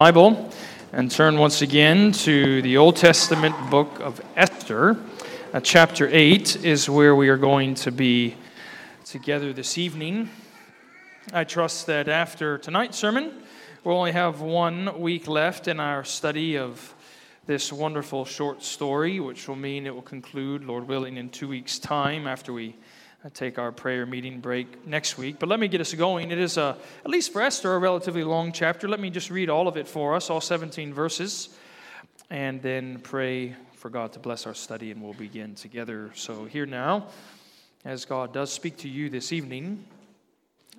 Bible and turn once again to the Old Testament book of Esther. Uh, chapter 8 is where we are going to be together this evening. I trust that after tonight's sermon, we'll only have one week left in our study of this wonderful short story, which will mean it will conclude, Lord willing, in two weeks' time after we take our prayer meeting break next week. But let me get us going. It is, a, at least for Esther, a relatively long chapter. Let me just read all of it for us, all 17 verses, and then pray for God to bless our study, and we'll begin together. So, here now, as God does speak to you this evening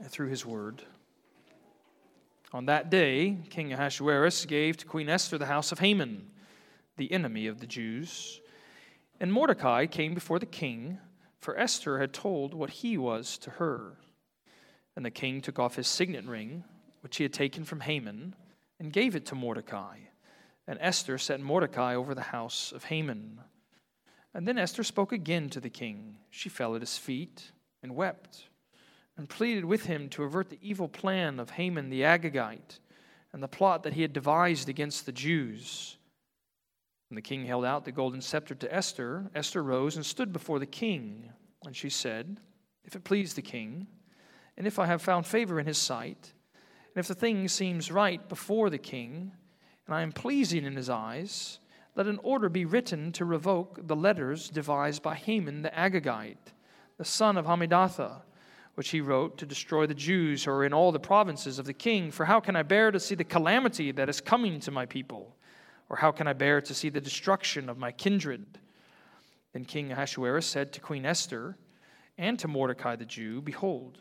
through his word. On that day, King Ahasuerus gave to Queen Esther the house of Haman, the enemy of the Jews. And Mordecai came before the king for Esther had told what he was to her. And the king took off his signet ring, which he had taken from Haman, and gave it to Mordecai. And Esther set Mordecai over the house of Haman. And then Esther spoke again to the king. She fell at his feet and wept, and pleaded with him to avert the evil plan of Haman the Agagite and the plot that he had devised against the Jews. When the king held out the golden scepter to Esther, Esther rose and stood before the king. And she said, If it please the king, and if I have found favor in his sight, and if the thing seems right before the king, and I am pleasing in his eyes, let an order be written to revoke the letters devised by Haman the Agagite, the son of Hammedatha, which he wrote to destroy the Jews who are in all the provinces of the king. For how can I bear to see the calamity that is coming to my people? Or how can I bear to see the destruction of my kindred? Then King Ahasuerus said to Queen Esther and to Mordecai the Jew, Behold,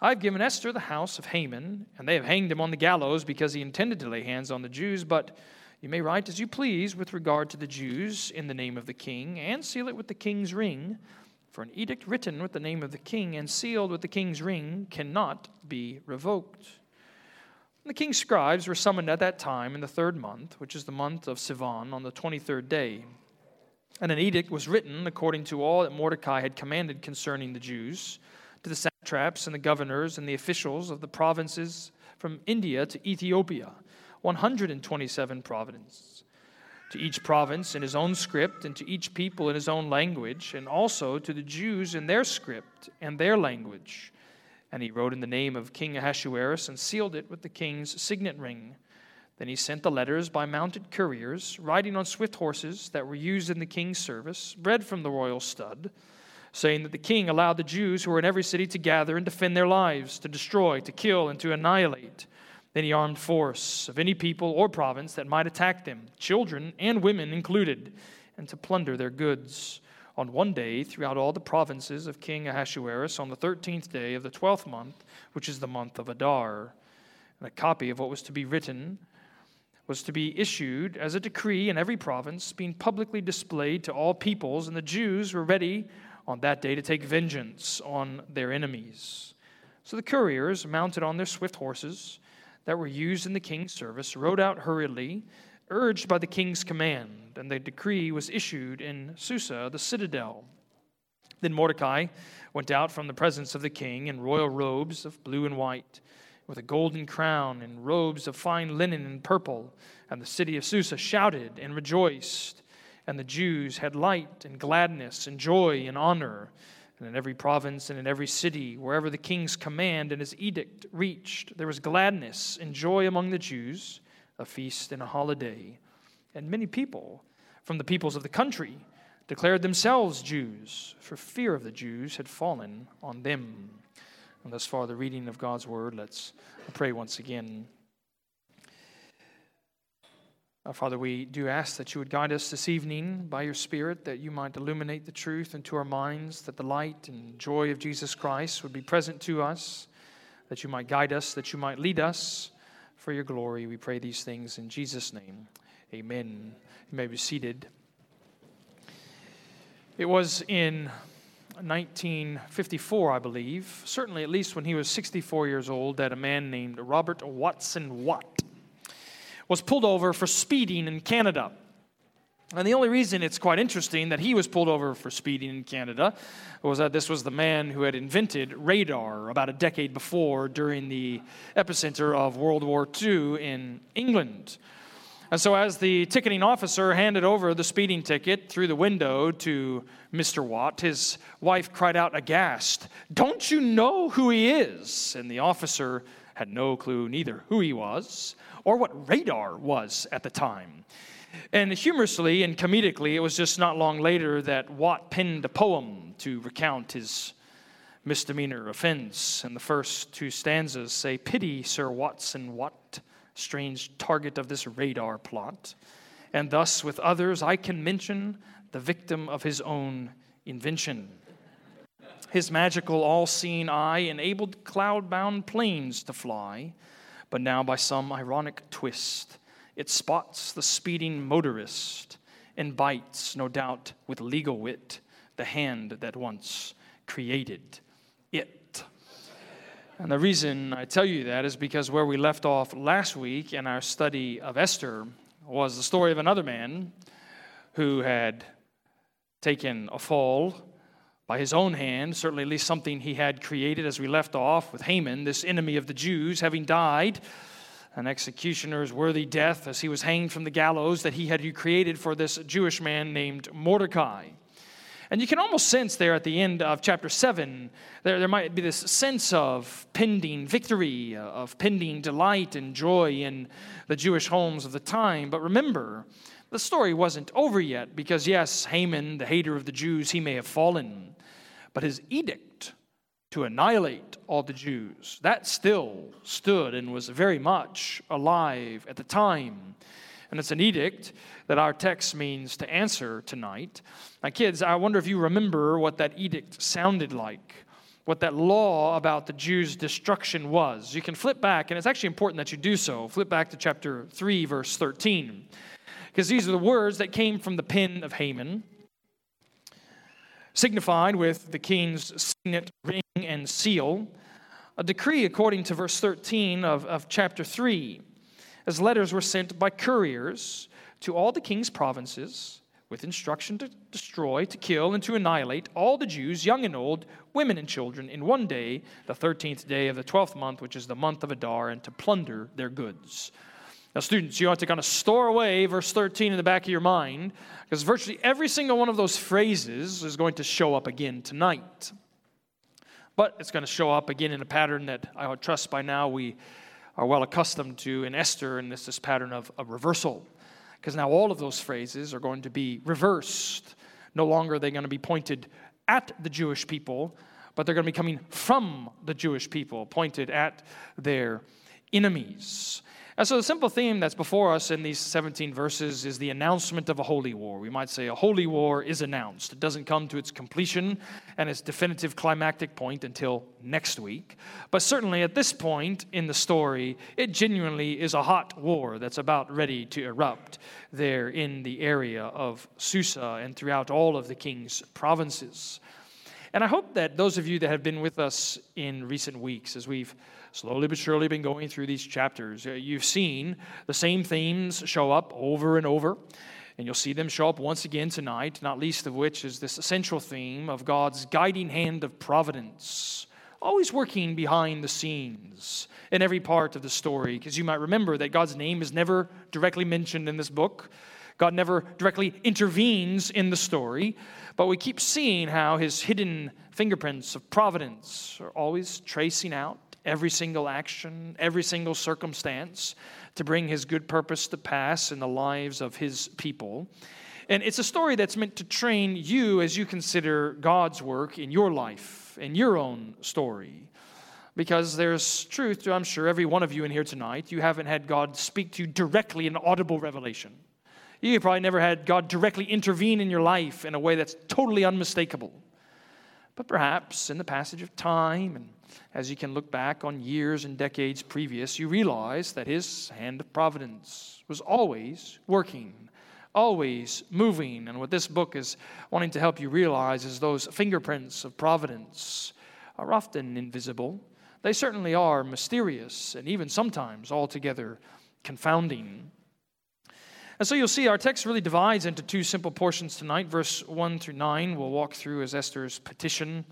I have given Esther the house of Haman, and they have hanged him on the gallows because he intended to lay hands on the Jews. But you may write as you please with regard to the Jews in the name of the king, and seal it with the king's ring. For an edict written with the name of the king and sealed with the king's ring cannot be revoked. The king's scribes were summoned at that time in the third month, which is the month of Sivan, on the 23rd day. And an edict was written according to all that Mordecai had commanded concerning the Jews, to the satraps and the governors and the officials of the provinces from India to Ethiopia, 127 provinces. To each province in his own script, and to each people in his own language, and also to the Jews in their script and their language and he wrote in the name of King Ahasuerus and sealed it with the king's signet ring. Then he sent the letters by mounted couriers, riding on swift horses that were used in the king's service, bred from the royal stud, saying that the king allowed the Jews who were in every city to gather and defend their lives, to destroy, to kill, and to annihilate any armed force of any people or province that might attack them, children and women included, and to plunder their goods on one day throughout all the provinces of King Ahasuerus on the thirteenth day of the twelfth month, which is the month of Adar. And a copy of what was to be written was to be issued as a decree in every province, being publicly displayed to all peoples, and the Jews were ready on that day to take vengeance on their enemies. So the couriers, mounted on their swift horses that were used in the king's service, rode out hurriedly urged by the king's command, and the decree was issued in Susa, the citadel. Then Mordecai went out from the presence of the king in royal robes of blue and white, with a golden crown and robes of fine linen and purple. And the city of Susa shouted and rejoiced, and the Jews had light and gladness and joy and honor. And in every province and in every city, wherever the king's command and his edict reached, there was gladness and joy among the Jews a feast and a holiday. And many people from the peoples of the country declared themselves Jews, for fear of the Jews had fallen on them. And thus far, the reading of God's word. Let's pray once again. Our Father, we do ask that you would guide us this evening by your Spirit, that you might illuminate the truth into our minds, that the light and joy of Jesus Christ would be present to us, that you might guide us, that you might lead us for your glory. We pray these things in Jesus' name. Amen. You may be seated. It was in 1954, I believe, certainly at least when he was 64 years old, that a man named Robert Watson Watt was pulled over for speeding in Canada. And the only reason it's quite interesting that he was pulled over for speeding in Canada was that this was the man who had invented radar about a decade before during the epicenter of World War II in England. And so, as the ticketing officer handed over the speeding ticket through the window to Mr. Watt, his wife cried out aghast, Don't you know who he is? And the officer had no clue neither who he was or what radar was at the time. And humorously and comedically, it was just not long later that Watt penned a poem to recount his misdemeanor offense. And the first two stanzas say, Pity, Sir Watson Watt strange target of this radar plot. And thus, with others, I can mention the victim of his own invention. His magical all seeing eye enabled cloud bound planes to fly, but now, by some ironic twist, it spots the speeding motorist and bites, no doubt with legal wit, the hand that once created it. and the reason I tell you that is because where we left off last week in our study of Esther was the story of another man who had taken a fall by his own hand, certainly at least something he had created as we left off with Haman, this enemy of the Jews, having died an executioner's worthy death as he was hanged from the gallows that he had created for this Jewish man named Mordecai. And you can almost sense there at the end of chapter 7, there, there might be this sense of pending victory, uh, of pending delight and joy in the Jewish homes of the time. But remember, the story wasn't over yet because, yes, Haman, the hater of the Jews, he may have fallen. But his edict to annihilate all the Jews, that still stood and was very much alive at the time. And it's an edict that our text means to answer tonight. Now, kids, I wonder if you remember what that edict sounded like, what that law about the Jews' destruction was. You can flip back, and it's actually important that you do so. Flip back to chapter 3, verse 13, because these are the words that came from the pen of Haman, signified with the king's signet, ring, and seal. A decree, according to verse 13 of, of chapter 3 as letters were sent by couriers to all the king's provinces with instruction to destroy, to kill, and to annihilate all the Jews, young and old, women and children, in one day, the 13th day of the 12th month, which is the month of Adar, and to plunder their goods. Now, students, you ought to kind of store away verse 13 in the back of your mind, because virtually every single one of those phrases is going to show up again tonight. But it's going to show up again in a pattern that I would trust by now we are well accustomed to in Esther, and this, this pattern of a reversal. Because now all of those phrases are going to be reversed. No longer are they going to be pointed at the Jewish people, but they're going to be coming from the Jewish people, pointed at their enemies. And so, the simple theme that's before us in these 17 verses is the announcement of a holy war. We might say a holy war is announced. It doesn't come to its completion and its definitive climactic point until next week. But certainly at this point in the story, it genuinely is a hot war that's about ready to erupt there in the area of Susa and throughout all of the king's provinces. And I hope that those of you that have been with us in recent weeks, as we've slowly but surely been going through these chapters. Uh, you've seen the same themes show up over and over, and you'll see them show up once again tonight, not least of which is this essential theme of God's guiding hand of providence, always working behind the scenes in every part of the story. Because you might remember that God's name is never directly mentioned in this book. God never directly intervenes in the story, but we keep seeing how his hidden fingerprints of providence are always tracing out every single action, every single circumstance to bring his good purpose to pass in the lives of his people. And it's a story that's meant to train you as you consider God's work in your life, in your own story. Because there's truth to, I'm sure, every one of you in here tonight. You haven't had God speak to you directly in audible revelation. You probably never had God directly intervene in your life in a way that's totally unmistakable. But perhaps in the passage of time and as you can look back on years and decades previous, you realize that his hand of providence was always working, always moving. And what this book is wanting to help you realize is those fingerprints of providence are often invisible. They certainly are mysterious and even sometimes altogether confounding. And so you'll see our text really divides into two simple portions tonight. Verse 1 through 9, we'll walk through as Esther's petition.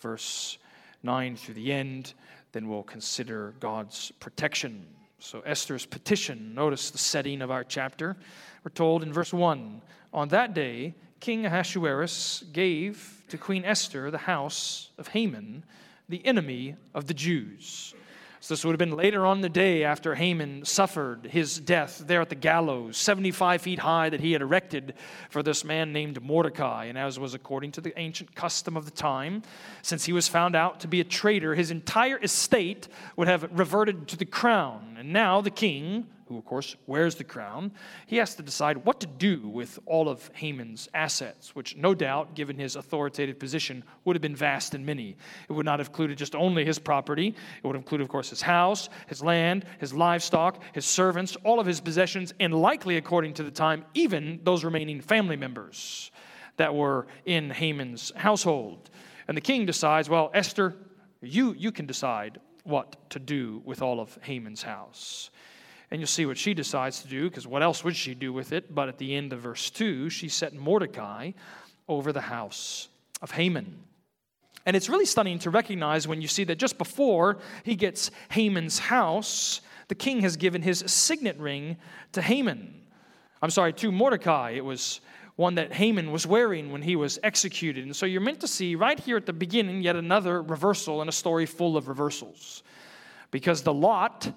Verse 9 through the end, then we'll consider God's protection. So, Esther's petition, notice the setting of our chapter. We're told in verse 1 On that day, King Ahasuerus gave to Queen Esther the house of Haman, the enemy of the Jews. So this would have been later on the day after Haman suffered his death there at the gallows, 75 feet high, that he had erected for this man named Mordecai. And as was according to the ancient custom of the time, since he was found out to be a traitor, his entire estate would have reverted to the crown. And now the king, who of course wears the crown, he has to decide what to do with all of Haman's assets, which no doubt, given his authoritative position, would have been vast and many. It would not have included just only his property, it would include, of course, his house, his land, his livestock, his servants, all of his possessions, and likely, according to the time, even those remaining family members that were in Haman's household. And the king decides, well, Esther, you, you can decide what to do with all of Haman's house. And you'll see what she decides to do, because what else would she do with it? But at the end of verse 2, she set Mordecai over the house of Haman. And it's really stunning to recognize when you see that just before he gets Haman's house, the king has given his signet ring to Haman. I'm sorry, to Mordecai. It was one that Haman was wearing when he was executed. And so you're meant to see right here at the beginning yet another reversal in a story full of reversals. Because the lot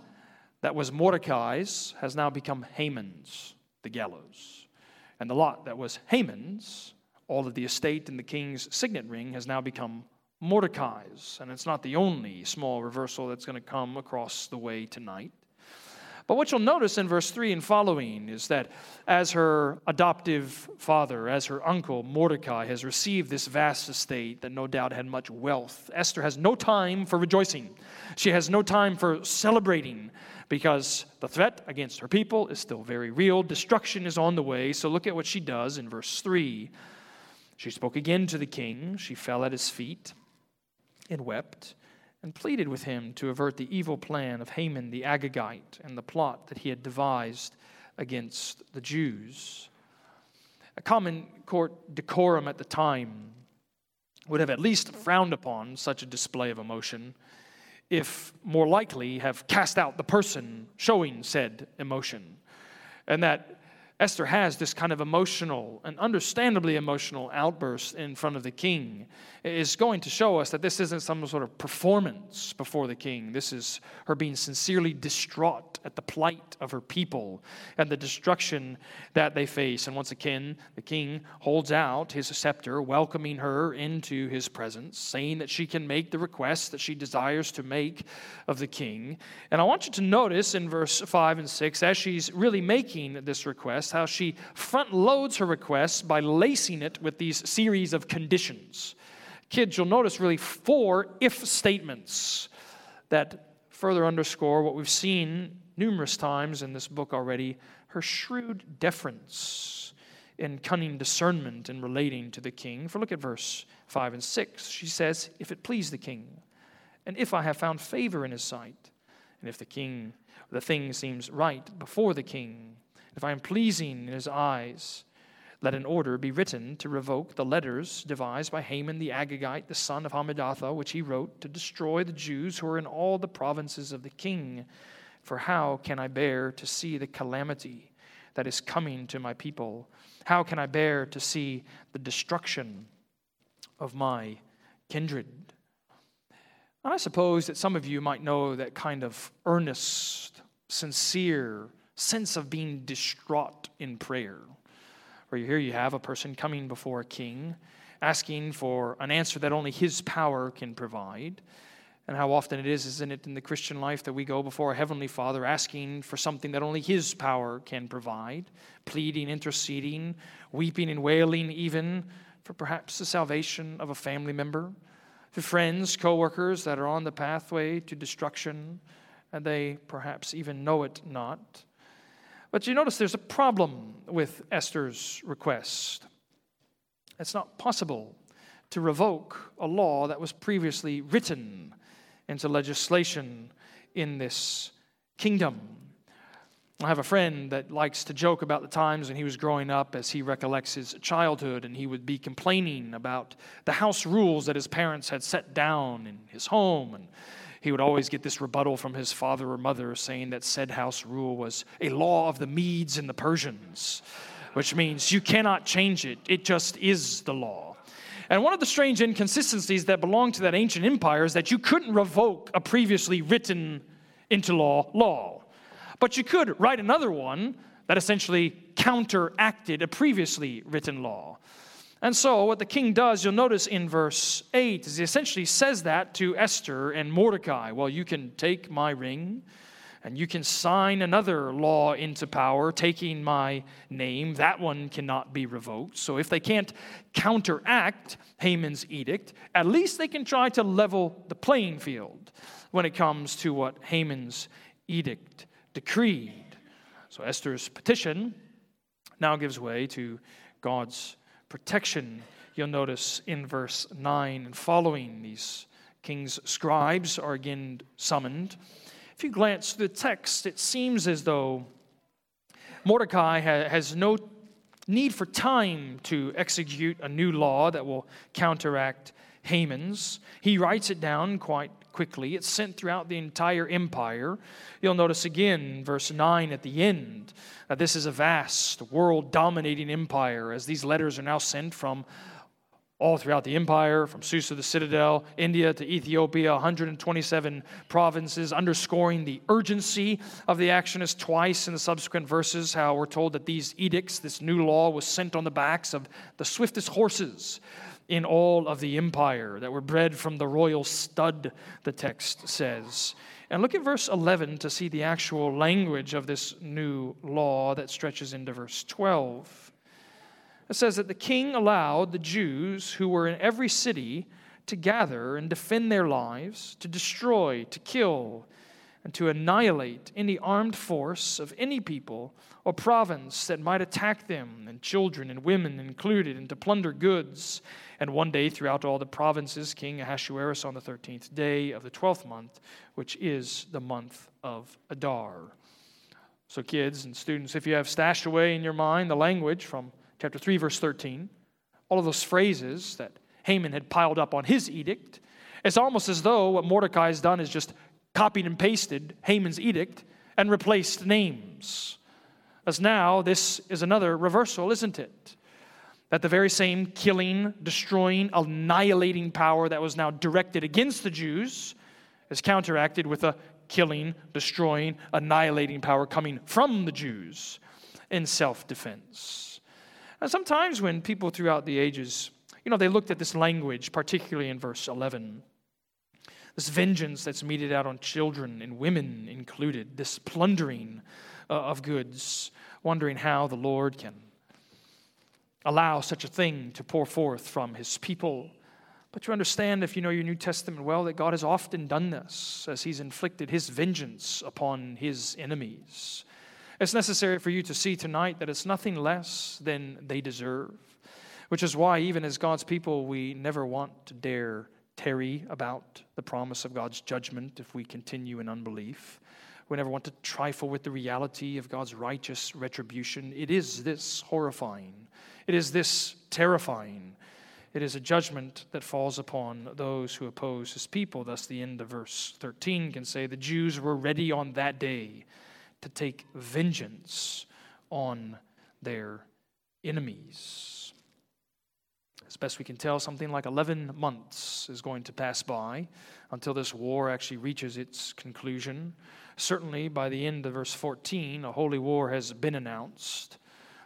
that was Mordecai's has now become Haman's, the gallows. And the lot that was Haman's, all of the estate and the king's signet ring, has now become Mordecai's. And it's not the only small reversal that's going to come across the way tonight. But what you'll notice in verse 3 and following is that as her adoptive father, as her uncle, Mordecai, has received this vast estate that no doubt had much wealth, Esther has no time for rejoicing. She has no time for celebrating because the threat against her people is still very real. Destruction is on the way. So look at what she does in verse 3. She spoke again to the king. She fell at his feet and wept and pleaded with him to avert the evil plan of Haman the Agagite and the plot that he had devised against the Jews. A common court decorum at the time would have at least frowned upon such a display of emotion if more likely have cast out the person showing said emotion. And that Esther has this kind of emotional and understandably emotional outburst in front of the king is going to show us that this isn't some sort of performance before the king. This is her being sincerely distraught at the plight of her people and the destruction that they face. And once again, the king holds out his scepter, welcoming her into his presence, saying that she can make the request that she desires to make of the king. And I want you to notice in verse 5 and 6, as she's really making this request, how she front loads her request by lacing it with these series of conditions. Kids, you'll notice really four if statements that further underscore what we've seen numerous times in this book already her shrewd deference and cunning discernment in relating to the king. For look at verse 5 and 6. She says, If it please the king, and if I have found favor in his sight, and if the king, the thing seems right before the king, if I am pleasing in his eyes, let an order be written to revoke the letters devised by Haman the Agagite, the son of Hammedatha, which he wrote to destroy the Jews who are in all the provinces of the king. For how can I bear to see the calamity that is coming to my people? How can I bear to see the destruction of my kindred? And I suppose that some of you might know that kind of earnest, sincere sense of being distraught in prayer where here you have a person coming before a king, asking for an answer that only his power can provide. And how often it is, isn't it, in the Christian life that we go before a Heavenly Father asking for something that only His power can provide, pleading, interceding, weeping and wailing, even for perhaps the salvation of a family member, for friends, coworkers that are on the pathway to destruction, and they perhaps even know it not. But you notice there's a problem with Esther's request. It's not possible to revoke a law that was previously written into legislation in this kingdom. I have a friend that likes to joke about the times when he was growing up as he recollects his childhood, and he would be complaining about the house rules that his parents had set down in his home. And he would always get this rebuttal from his father or mother saying that said house rule was a law of the Medes and the Persians, which means you cannot change it, it just is the law. And one of the strange inconsistencies that belonged to that ancient empire is that you couldn't revoke a previously written into law law. But you could write another one that essentially counteracted a previously written law. And so, what the king does, you'll notice in verse 8, is he essentially says that to Esther and Mordecai. Well, you can take my ring and you can sign another law into power taking my name. That one cannot be revoked. So, if they can't counteract Haman's edict, at least they can try to level the playing field when it comes to what Haman's edict decreed. So Esther's petition now gives way to God's protection. You'll notice in verse 9 and following, these king's scribes are again summoned. If you glance through the text, it seems as though Mordecai has no need for time to execute a new law that will counteract Haman's. He writes it down quite quickly. It's sent throughout the entire empire. You'll notice again, verse 9 at the end, that this is a vast, world dominating empire as these letters are now sent from all throughout the empire, from Susa the citadel, India to Ethiopia, 127 provinces, underscoring the urgency of the action. Is twice in the subsequent verses, how we're told that these edicts, this new law, was sent on the backs of the swiftest horses in all of the empire that were bred from the royal stud, the text says. And look at verse 11 to see the actual language of this new law that stretches into verse 12. It says that the king allowed the Jews who were in every city to gather and defend their lives, to destroy, to kill, and to annihilate any armed force of any people or province that might attack them, and children and women included, and to plunder goods. And one day throughout all the provinces, King Ahasuerus on the 13th day of the 12th month, which is the month of Adar. So, kids and students, if you have stashed away in your mind the language from chapter 3, verse 13, all of those phrases that Haman had piled up on his edict, it's almost as though what Mordecai has done is just copied and pasted Haman's edict and replaced names. As now, this is another reversal, isn't it? That the very same killing, destroying, annihilating power that was now directed against the Jews is counteracted with a killing, destroying, annihilating power coming from the Jews in self defense. And sometimes when people throughout the ages, you know, they looked at this language, particularly in verse 11, this vengeance that's meted out on children and women included, this plundering uh, of goods, wondering how the Lord can allow such a thing to pour forth from his people. But you understand, if you know your New Testament well, that God has often done this as he's inflicted his vengeance upon his enemies. It's necessary for you to see tonight that it's nothing less than they deserve, which is why, even as God's people, we never want to dare tarry about the promise of God's judgment if we continue in unbelief. We never want to trifle with the reality of God's righteous retribution. It is this horrifying, it is this terrifying. It is a judgment that falls upon those who oppose his people. Thus, the end of verse 13 can say the Jews were ready on that day to take vengeance on their enemies as best we can tell, something like 11 months is going to pass by until this war actually reaches its conclusion. Certainly, by the end of verse 14, a holy war has been announced.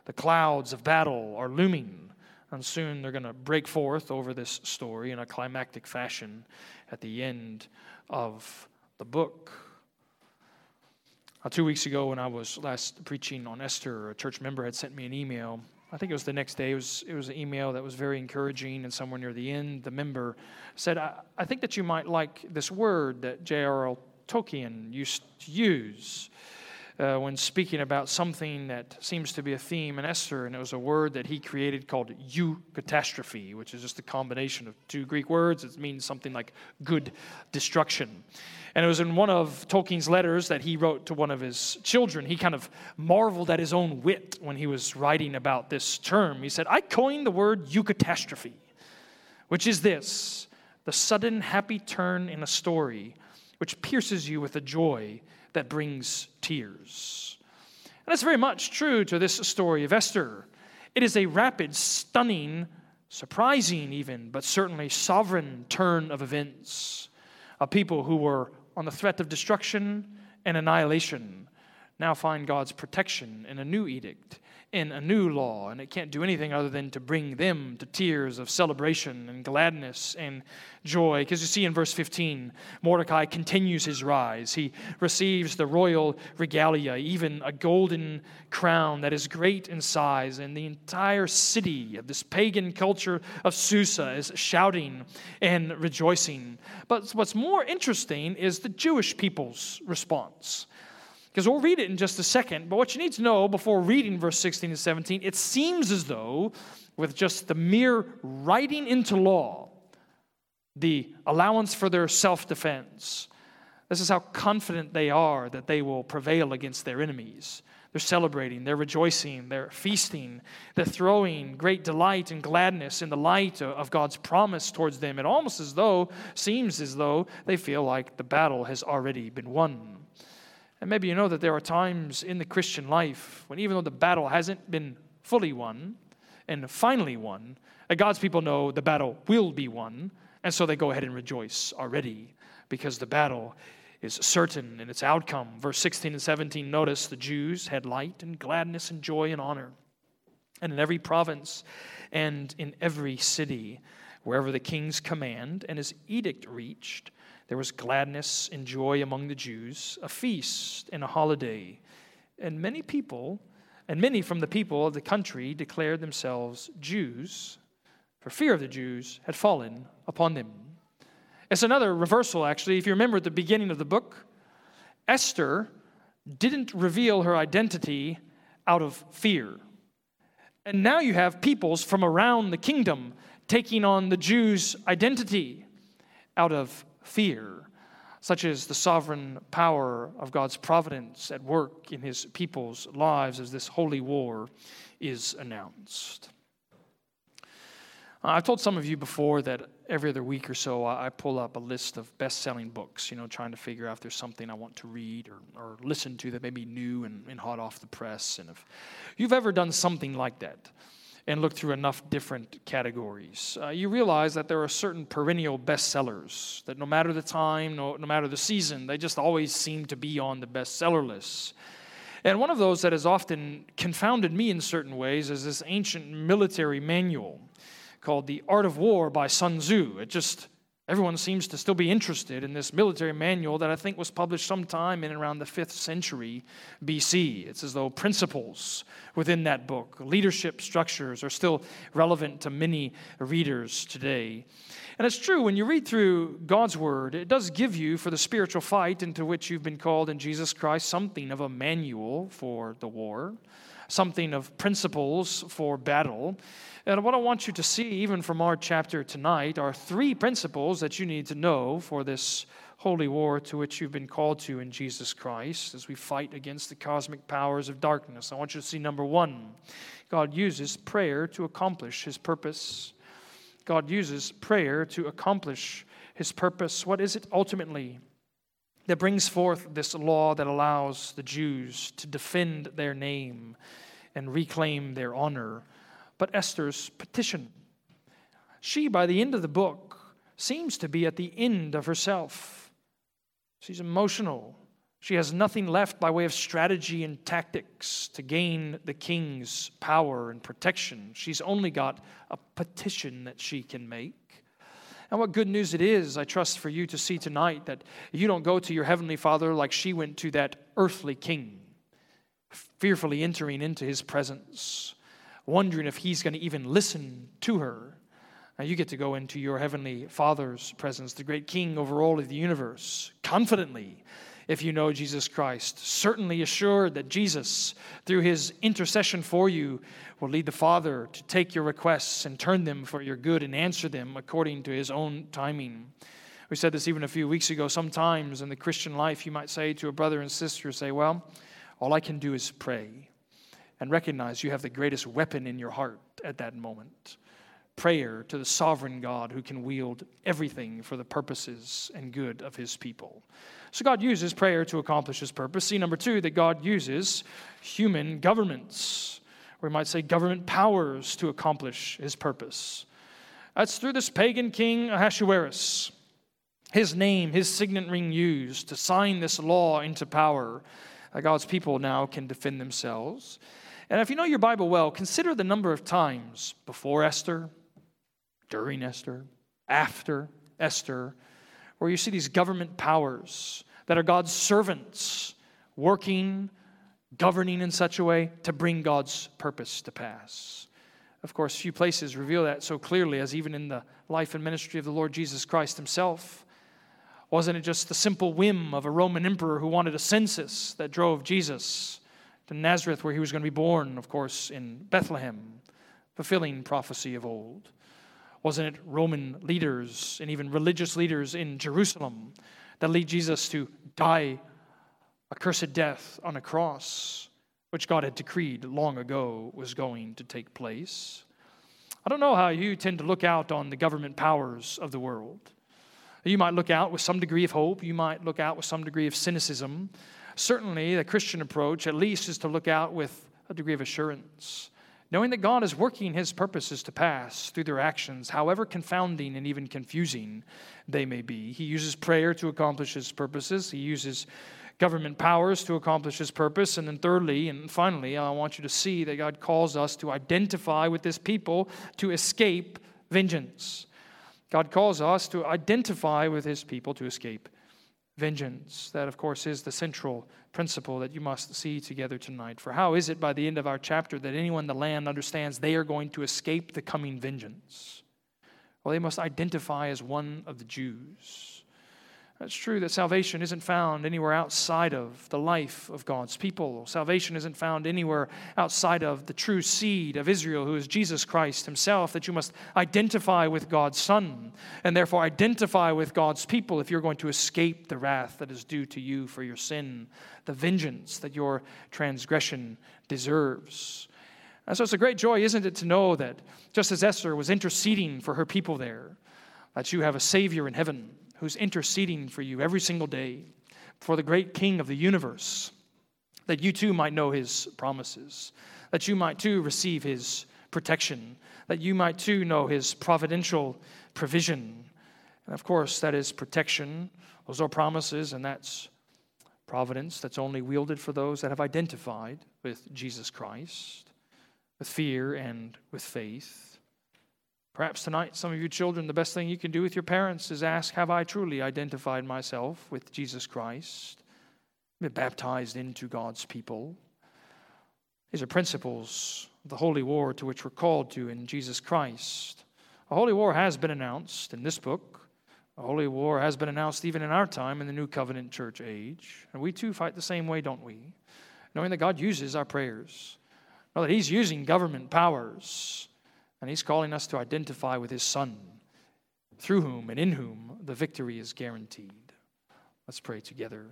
The clouds of battle are looming, and soon they're going to break forth over this story in a climactic fashion at the end of the book. Now, two weeks ago, when I was last preaching on Esther, a church member had sent me an email I think it was the next day. It was, it was an email that was very encouraging, and somewhere near the end, the member said, I, I think that you might like this word that J.R.R. Tolkien used to use. uh, when speaking about something that seems to be a theme in Esther, and it was a word that he created called eucatastrophe, which is just a combination of two Greek words. It means something like good destruction. And it was in one of Tolkien's letters that he wrote to one of his children. He kind of marveled at his own wit when he was writing about this term. He said, I coined the word eucatastrophe, which is this the sudden happy turn in a story which pierces you with a joy that brings tears. And that's very much true to this story of Esther. It is a rapid, stunning, surprising, even, but certainly sovereign turn of events. A people who were on the threat of destruction and annihilation. Now find God's protection in a new edict in a new law, and it can't do anything other than to bring them to tears of celebration and gladness and joy. Because you see in verse 15, Mordecai continues his rise. He receives the royal regalia, even a golden crown that is great in size, and the entire city of this pagan culture of Susa is shouting and rejoicing. But what's more interesting is the Jewish people's response. Because we'll read it in just a second. But what you need to know before reading verse 16 and 17, it seems as though, with just the mere writing into law, the allowance for their self defense, this is how confident they are that they will prevail against their enemies. They're celebrating, they're rejoicing, they're feasting, they're throwing great delight and gladness in the light of God's promise towards them. It almost as though, seems as though they feel like the battle has already been won. And maybe you know that there are times in the Christian life when, even though the battle hasn't been fully won and finally won, uh, God's people know the battle will be won. And so they go ahead and rejoice already because the battle is certain in its outcome. Verse 16 and 17 notice the Jews had light and gladness and joy and honor. And in every province and in every city, wherever the king's command and his edict reached, there was gladness and joy among the Jews, a feast and a holiday. And many people, and many from the people of the country declared themselves Jews, for fear of the Jews had fallen upon them. It's another reversal, actually. If you remember at the beginning of the book, Esther didn't reveal her identity out of fear. And now you have peoples from around the kingdom taking on the Jews' identity out of fear, such as the sovereign power of God's providence at work in his people's lives as this holy war is announced. I've told some of you before that every other week or so I pull up a list of best selling books, you know, trying to figure out if there's something I want to read or, or listen to that may be new and, and hot off the press. And if you've ever done something like that, and look through enough different categories, uh, you realize that there are certain perennial bestsellers that no matter the time, no, no matter the season, they just always seem to be on the bestseller lists. And one of those that has often confounded me in certain ways is this ancient military manual called The Art of War by Sun Tzu. It just Everyone seems to still be interested in this military manual that I think was published sometime in around the 5th century BC. It's as though principles within that book, leadership structures, are still relevant to many readers today. And it's true, when you read through God's Word, it does give you, for the spiritual fight into which you've been called in Jesus Christ, something of a manual for the war, something of principles for battle. And what I want you to see, even from our chapter tonight, are three principles that you need to know for this holy war to which you've been called to in Jesus Christ as we fight against the cosmic powers of darkness. I want you to see number one God uses prayer to accomplish his purpose. God uses prayer to accomplish his purpose. What is it ultimately? That brings forth this law that allows the Jews to defend their name and reclaim their honor but Esther's petition. She, by the end of the book, seems to be at the end of herself. She's emotional. She has nothing left by way of strategy and tactics to gain the king's power and protection. She's only got a petition that she can make. And what good news it is, I trust, for you to see tonight that you don't go to your heavenly Father like she went to that earthly king, fearfully entering into his presence wondering if he's going to even listen to her. Now you get to go into your heavenly Father's presence, the great King over all of the universe, confidently if you know Jesus Christ. Certainly assured that Jesus, through his intercession for you, will lead the Father to take your requests and turn them for your good and answer them according to his own timing. We said this even a few weeks ago. Sometimes in the Christian life, you might say to a brother and sister, say, Well, all I can do is pray. And recognize you have the greatest weapon in your heart at that moment prayer to the sovereign God who can wield everything for the purposes and good of his people. So God uses prayer to accomplish his purpose. See, number two, that God uses human governments, or we might say government powers, to accomplish his purpose. That's through this pagan king Ahasuerus. His name, his signet ring used to sign this law into power. That God's people now can defend themselves. And if you know your Bible well, consider the number of times before Esther, during Esther, after Esther, where you see these government powers that are God's servants working, governing in such a way to bring God's purpose to pass. Of course, few places reveal that so clearly as even in the life and ministry of the Lord Jesus Christ himself. Wasn't it just the simple whim of a Roman emperor who wanted a census that drove Jesus to Nazareth, where he was going to be born, of course, in Bethlehem, fulfilling prophecy of old? Wasn't it Roman leaders and even religious leaders in Jerusalem that lead Jesus to die a cursed death on a cross, which God had decreed long ago was going to take place? I don't know how you tend to look out on the government powers of the world. You might look out with some degree of hope, you might look out with some degree of cynicism. Certainly, the Christian approach, at least, is to look out with a degree of assurance knowing that God is working his purposes to pass through their actions, however confounding and even confusing they may be. He uses prayer to accomplish his purposes, he uses government powers to accomplish his purpose. And then, thirdly and finally, I want you to see that God calls us to identify with this people to escape vengeance. God calls us to identify with his people to escape vengeance. That, of course, is the central principle that you must see together tonight. For how is it by the end of our chapter that anyone in the land understands they are going to escape the coming vengeance? Well, they must identify as one of the Jews. It's true that salvation isn't found anywhere outside of the life of God's people. Salvation isn't found anywhere outside of the true seed of Israel, who is Jesus Christ Himself, that you must identify with God's Son, and therefore identify with God's people if you're going to escape the wrath that is due to you for your sin, the vengeance that your transgression deserves. And so it's a great joy, isn't it, to know that just as Esther was interceding for her people there, that you have a Savior in heaven who's interceding for you every single day for the great King of the universe, that you too might know his promises, that you might too receive his protection, that you might too know his providential provision. And of course, that is protection, those are promises, and that's providence that's only wielded for those that have identified with Jesus Christ, with fear and with faith. Perhaps tonight, some of you children, the best thing you can do with your parents is ask Have I truly identified myself with Jesus Christ? Been baptized into God's people? These are principles of the holy war to which we're called to in Jesus Christ. A holy war has been announced in this book. A holy war has been announced even in our time in the New Covenant church age. And we too fight the same way, don't we? Knowing that God uses our prayers, know that He's using government powers and he's calling us to identify with his son, through whom and in whom the victory is guaranteed. Let's pray together.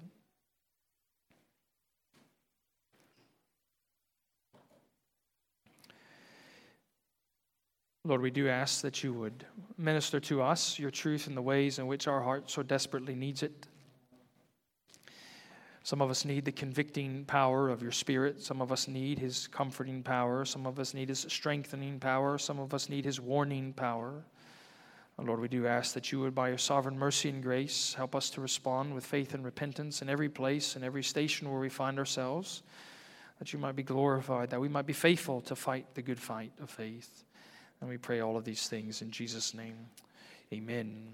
Lord, we do ask that you would minister to us your truth in the ways in which our heart so desperately needs it. Some of us need the convicting power of your Spirit. Some of us need His comforting power. Some of us need His strengthening power. Some of us need His warning power. And Lord, we do ask that you would, by your sovereign mercy and grace, help us to respond with faith and repentance in every place, in every station where we find ourselves, that you might be glorified, that we might be faithful to fight the good fight of faith. And we pray all of these things in Jesus' name. Amen.